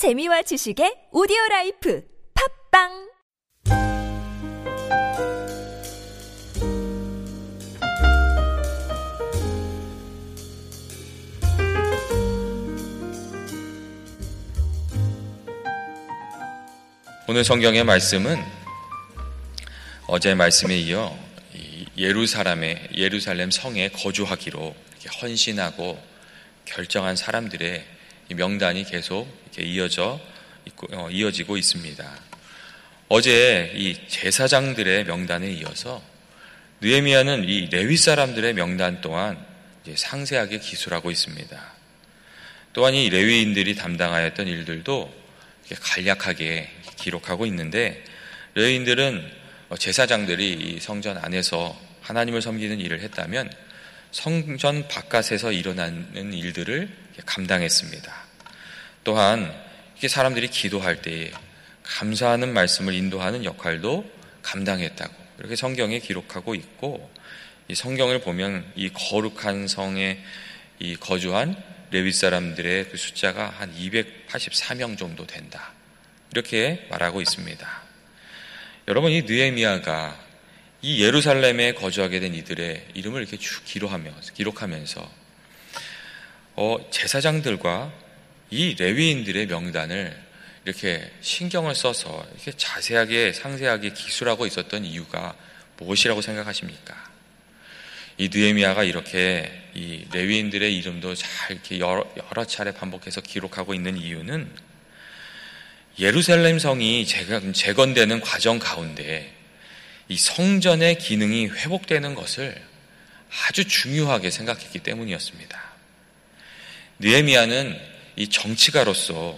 재미와 지식의 오디오 라이프 팟빵! 오늘 성경의 말씀은 어제 말씀에 이어 예루살렘의 예루살렘 성에 거주하기로 헌신하고 결정한 사람들의 명단이 계속 이어져 있고, 어, 이어지고 있습니다. 어제 이 제사장들의 명단에 이어서 느헤미야는 이 레위 사람들의 명단 또한 상세하게 기술하고 있습니다. 또한 이 레위인들이 담당하였던 일들도 간략하게 기록하고 있는데 레위인들은 제사장들이 성전 안에서 하나님을 섬기는 일을 했다면 성전 바깥에서 일어나는 일들을 감당했습니다. 또한 이게 사람들이 기도할 때에 감사하는 말씀을 인도하는 역할도 감당했다고 이렇게 성경에 기록하고 있고 이 성경을 보면 이 거룩한 성에 이 거주한 레위 사람들의 그 숫자가 한 284명 정도 된다. 이렇게 말하고 있습니다. 여러분 이 느헤미야가 이 예루살렘에 거주하게 된 이들의 이름을 이렇게 쭉 기록하면서 기록하면서 어, 제사장들과 이 레위인들의 명단을 이렇게 신경을 써서 이렇게 자세하게 상세하게 기술하고 있었던 이유가 무엇이라고 생각하십니까? 이 느헤미야가 이렇게 이 레위인들의 이름도 잘 이렇게 여러, 여러 차례 반복해서 기록하고 있는 이유는 예루살렘 성이 재건되는 과정 가운데 이 성전의 기능이 회복되는 것을 아주 중요하게 생각했기 때문이었습니다. 느헤미야는 이 정치가로서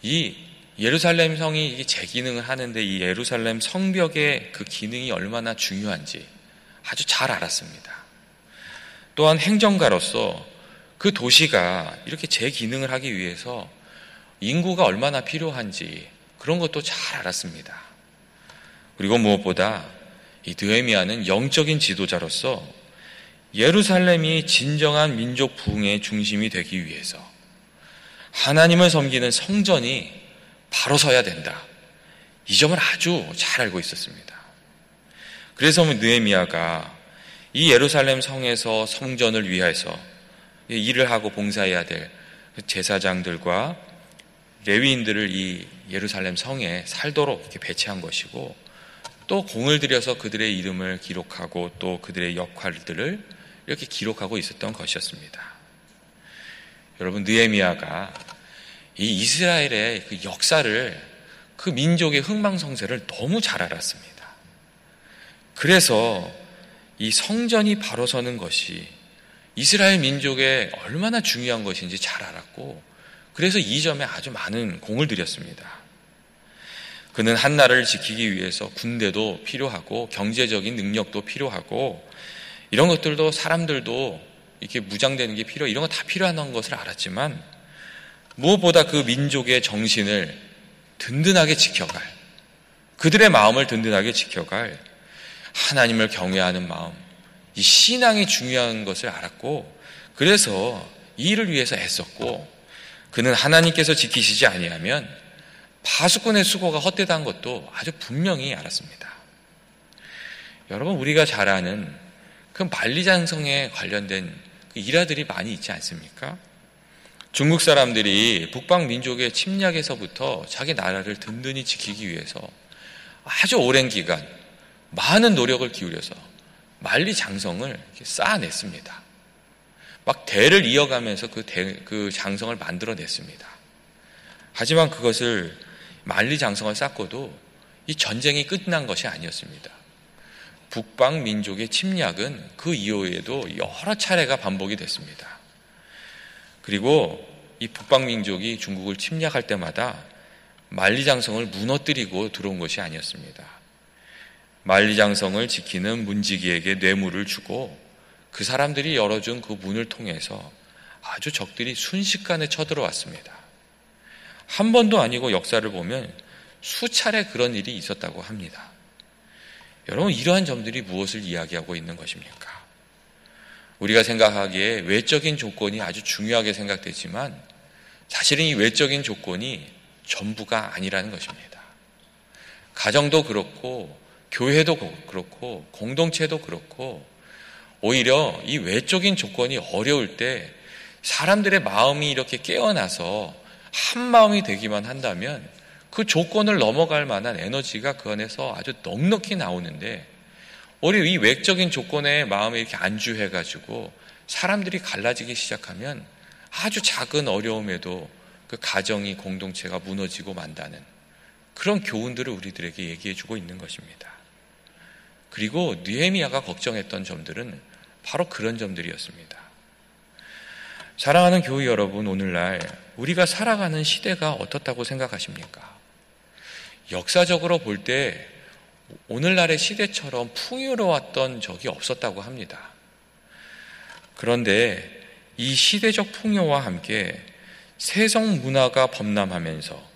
이 예루살렘 성이 재기능을 하는데 이 예루살렘 성벽의 그 기능이 얼마나 중요한지 아주 잘 알았습니다. 또한 행정가로서 그 도시가 이렇게 재기능을 하기 위해서 인구가 얼마나 필요한지 그런 것도 잘 알았습니다. 그리고 무엇보다 이 드헤미아는 영적인 지도자로서 예루살렘이 진정한 민족 부흥의 중심이 되기 위해서 하나님을 섬기는 성전이 바로 서야 된다. 이 점을 아주 잘 알고 있었습니다. 그래서 느헤미야가 이 예루살렘 성에서 성전을 위해서 일을 하고 봉사해야 될 제사장들과 레위인들을 이 예루살렘 성에 살도록 이렇게 배치한 것이고 또 공을 들여서 그들의 이름을 기록하고 또 그들의 역할들을 이렇게 기록하고 있었던 것이었습니다. 여러분 느헤미야가 이 이스라엘의 그 역사를 그 민족의 흥망성쇠를 너무 잘 알았습니다. 그래서 이 성전이 바로 서는 것이 이스라엘 민족에 얼마나 중요한 것인지 잘 알았고 그래서 이 점에 아주 많은 공을 들였습니다. 그는 한나라를 지키기 위해서 군대도 필요하고 경제적인 능력도 필요하고 이런 것들도 사람들도 이렇게 무장되는 게 필요, 이런 거 다 필요한 것을 알았지만 무엇보다 그 민족의 정신을 든든하게 지켜갈, 그들의 마음을 든든하게 지켜갈 하나님을 경외하는 마음, 이 신앙이 중요한 것을 알았고, 그래서 이 일을 위해서 애썼고, 그는 하나님께서 지키시지 아니하면 파수꾼의 수고가 헛되다는 것도 아주 분명히 알았습니다. 여러분, 우리가 잘 아는 그 만리장성에 관련된 그 일화들이 많이 있지 않습니까? 중국 사람들이 북방 민족의 침략에서부터 자기 나라를 든든히 지키기 위해서 아주 오랜 기간 많은 노력을 기울여서 만리장성을 쌓아냈습니다. 막 대를 이어가면서 그, 대, 그 장성을 만들어냈습니다. 하지만 그것을 만리장성을 쌓고도 이 전쟁이 끝난 것이 아니었습니다. 북방 민족의 침략은 그 이후에도 여러 차례가 반복이 됐습니다. 그리고 이 북방 민족이 중국을 침략할 때마다 만리장성을 무너뜨리고 들어온 것이 아니었습니다. 만리장성을 지키는 문지기에게 뇌물을 주고 그 사람들이 열어준 그 문을 통해서 아주 적들이 순식간에 쳐들어왔습니다. 한 번도 아니고 역사를 보면 수차례 그런 일이 있었다고 합니다. 여러분, 이러한 점들이 무엇을 이야기하고 있는 것입니까? 우리가 생각하기에 외적인 조건이 아주 중요하게 생각되지만 사실은 이 외적인 조건이 전부가 아니라는 것입니다. 가정도 그렇고 교회도 그렇고 공동체도 그렇고 오히려 이 외적인 조건이 어려울 때 사람들의 마음이 이렇게 깨어나서 한 마음이 되기만 한다면 그 조건을 넘어갈 만한 에너지가 그 안에서 아주 넉넉히 나오는데 오히려 이 외적인 조건에 마음에 이렇게 안주해가지고 사람들이 갈라지기 시작하면 아주 작은 어려움에도 그 가정이 공동체가 무너지고 만다는 그런 교훈들을 우리들에게 얘기해 주고 있는 것입니다. 그리고 느헤미야가 걱정했던 점들은 바로 그런 점들이었습니다. 사랑하는 교회 여러분, 오늘날 우리가 살아가는 시대가 어떻다고 생각하십니까? 역사적으로 볼 때 오늘날의 시대처럼 풍요로웠던 적이 없었다고 합니다. 그런데 이 시대적 풍요와 함께 세성 문화가 범람하면서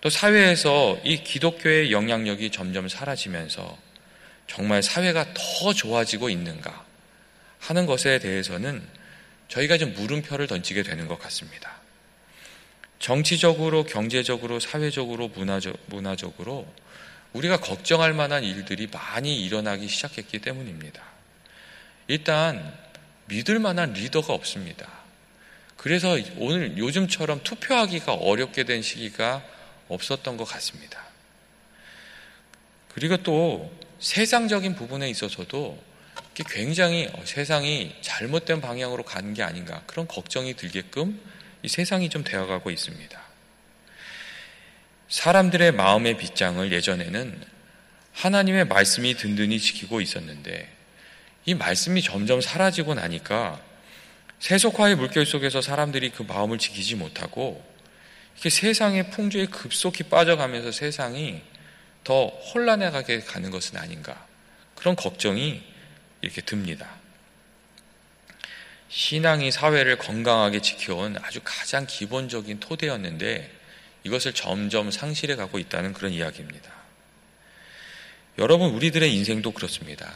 또 사회에서 이 기독교의 영향력이 점점 사라지면서 정말 사회가 더 좋아지고 있는가 하는 것에 대해서는 저희가 좀 물음표를 던지게 되는 것 같습니다. 정치적으로, 경제적으로, 사회적으로, 문화적, 문화적으로 우리가 걱정할 만한 일들이 많이 일어나기 시작했기 때문입니다. 일단 믿을 만한 리더가 없습니다. 그래서 오늘 요즘처럼 투표하기가 어렵게 된 시기가 없었던 것 같습니다. 그리고 또 세상적인 부분에 있어서도 굉장히 어, 세상이 잘못된 방향으로 가는 게 아닌가 그런 걱정이 들게끔 이 세상이 좀 되어가고 있습니다. 사람들의 마음의 빗장을 예전에는 하나님의 말씀이 든든히 지키고 있었는데 이 말씀이 점점 사라지고 나니까 세속화의 물결 속에서 사람들이 그 마음을 지키지 못하고 이렇게 세상의 풍조에 급속히 빠져가면서 세상이 더 혼란해가게 가는 것은 아닌가 그런 걱정이 이렇게 듭니다. 신앙이 사회를 건강하게 지켜온 아주 가장 기본적인 토대였는데 이것을 점점 상실해 가고 있다는 그런 이야기입니다. 여러분, 우리들의 인생도 그렇습니다.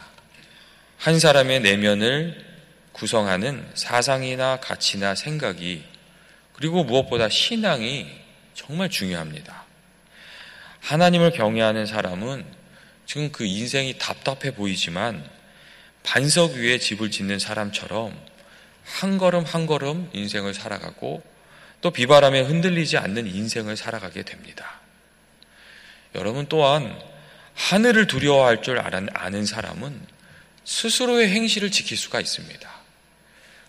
한 사람의 내면을 구성하는 사상이나 가치나 생각이 그리고 무엇보다 신앙이 정말 중요합니다. 하나님을 경외하는 사람은 지금 그 인생이 답답해 보이지만 반석 위에 집을 짓는 사람처럼 한 걸음 한 걸음 인생을 살아가고 또 비바람에 흔들리지 않는 인생을 살아가게 됩니다. 여러분 또한 하늘을 두려워할 줄 아는 사람은 스스로의 행실을 지킬 수가 있습니다.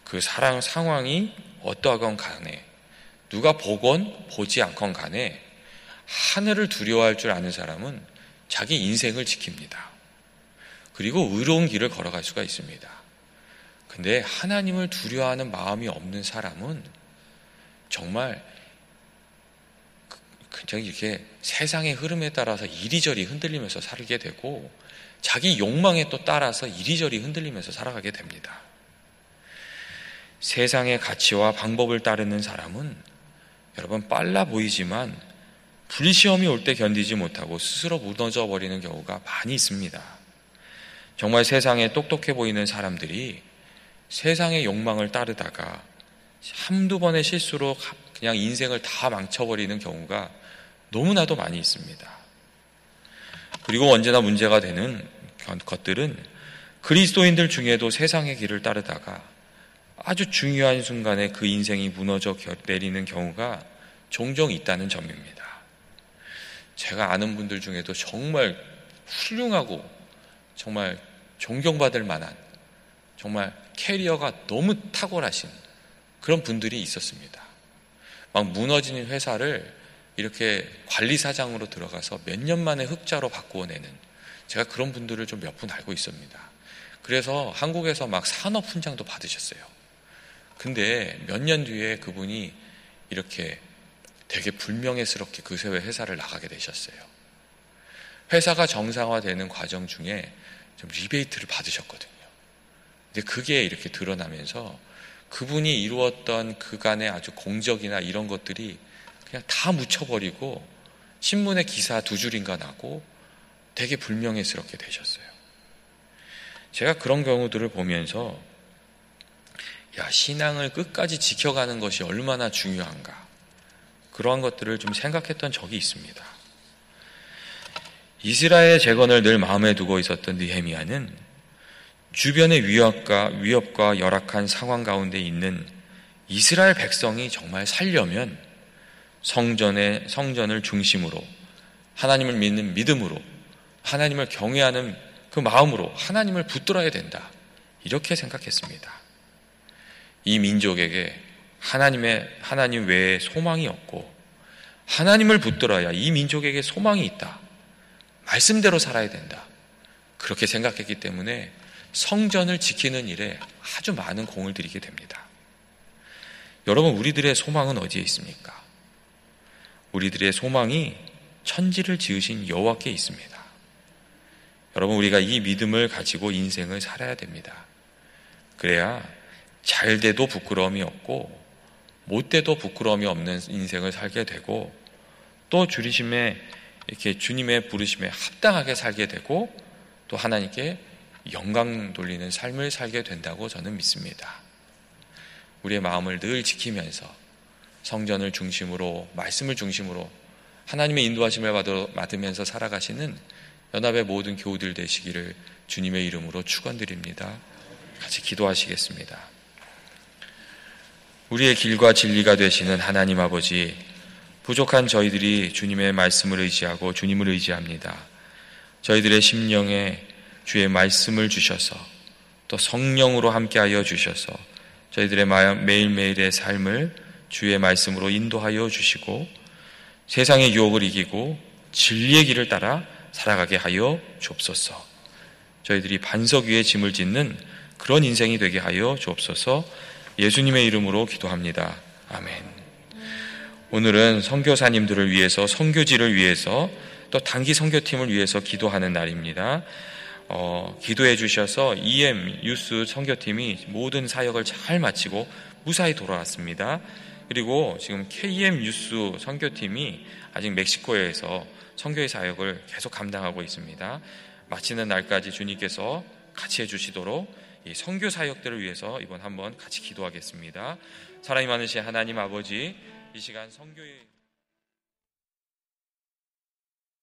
그 사랑 상황이 어떠하건 간에 누가 보건 보지 않건 간에 하늘을 두려워할 줄 아는 사람은 자기 인생을 지킵니다. 그리고 의로운 길을 걸어갈 수가 있습니다. 근데 하나님을 두려워하는 마음이 없는 사람은 정말 굉장히 이렇게 세상의 흐름에 따라서 이리저리 흔들리면서 살게 되고 자기 욕망에 또 따라서 이리저리 흔들리면서 살아가게 됩니다. 세상의 가치와 방법을 따르는 사람은 여러분 빨라 보이지만 불시험이 올 때 견디지 못하고 스스로 무너져 버리는 경우가 많이 있습니다. 정말 세상에 똑똑해 보이는 사람들이 세상의 욕망을 따르다가 한두 번의 실수로 그냥 인생을 다 망쳐버리는 경우가 너무나도 많이 있습니다. 그리고 언제나 문제가 되는 것들은 그리스도인들 중에도 세상의 길을 따르다가 아주 중요한 순간에 그 인생이 무너져 내리는 경우가 종종 있다는 점입니다. 제가 아는 분들 중에도 정말 훌륭하고 정말 존경받을 만한 정말 캐리어가 너무 탁월하신 그런 분들이 있었습니다. 막 무너지는 회사를 이렇게 관리사장으로 들어가서 몇 년 만에 흑자로 바꾸어내는 제가 그런 분들을 좀 몇 분 알고 있습니다. 그래서 한국에서 막 산업 훈장도 받으셨어요. 근데 몇 년 뒤에 그분이 이렇게 되게 불명예스럽게 그 회사를 나가게 되셨어요. 회사가 정상화되는 과정 중에 좀 리베이트를 받으셨거든요. 근데 그게 이렇게 드러나면서 그분이 이루었던 그간의 아주 공적이나 이런 것들이 그냥 다 묻혀버리고 신문에 기사 두 줄인가 나고 되게 불명예스럽게 되셨어요. 제가 그런 경우들을 보면서 야, 신앙을 끝까지 지켜가는 것이 얼마나 중요한가. 그러한 것들을 좀 생각했던 적이 있습니다. 이스라엘 재건을 늘 마음에 두고 있었던 느헤미야는 주변의 위협과 위협과 열악한 상황 가운데 있는 이스라엘 백성이 정말 살려면 성전의 성전을 중심으로 하나님을 믿는 믿음으로 하나님을 경외하는 그 마음으로 하나님을 붙들어야 된다. 이렇게 생각했습니다. 이 민족에게 하나님의 하나님 외에 소망이 없고 하나님을 붙들어야 이 민족에게 소망이 있다. 말씀대로 살아야 된다. 그렇게 생각했기 때문에 성전을 지키는 일에 아주 많은 공을 들이게 됩니다. 여러분, 우리들의 소망은 어디에 있습니까? 우리들의 소망이 천지를 지으신 여호와께 있습니다. 여러분, 우리가 이 믿음을 가지고 인생을 살아야 됩니다. 그래야 잘 돼도 부끄러움이 없고, 못 돼도 부끄러움이 없는 인생을 살게 되고, 또 주리심에, 이렇게 주님의 부르심에 합당하게 살게 되고, 또 하나님께 영광 돌리는 삶을 살게 된다고 저는 믿습니다. 우리의 마음을 늘 지키면서 성전을 중심으로, 말씀을 중심으로 하나님의 인도하심을 받으면서 살아가시는 연합의 모든 교우들 되시기를 주님의 이름으로 축원드립니다. 같이 기도하시겠습니다. 우리의 길과 진리가 되시는 하나님 아버지, 부족한 저희들이 주님의 말씀을 의지하고 주님을 의지합니다. 저희들의 심령에 주의 말씀을 주셔서 또 성령으로 함께하여 주셔서 저희들의 매일매일의 삶을 주의 말씀으로 인도하여 주시고 세상의 유혹을 이기고 진리의 길을 따라 살아가게 하여 주옵소서. 저희들이 반석 위에 짐을 짓는 그런 인생이 되게 하여 주옵소서. 예수님의 이름으로 기도합니다. 아멘. 오늘은 선교사님들을 위해서 선교지를 위해서 또 단기 선교팀을 위해서 기도하는 날입니다. 어, 기도해 주셔서 EM 유스 선교팀이 모든 사역을 잘 마치고 무사히 돌아왔습니다. 그리고 지금 KM 유스 선교팀이 아직 멕시코에서 선교의 사역을 계속 감당하고 있습니다. 마치는 날까지 주님께서 같이 해주시도록 이 선교 사역들을 위해서 이번 한번 같이 기도하겠습니다. 사랑이 많으신 하나님 아버지 이 시간 선교의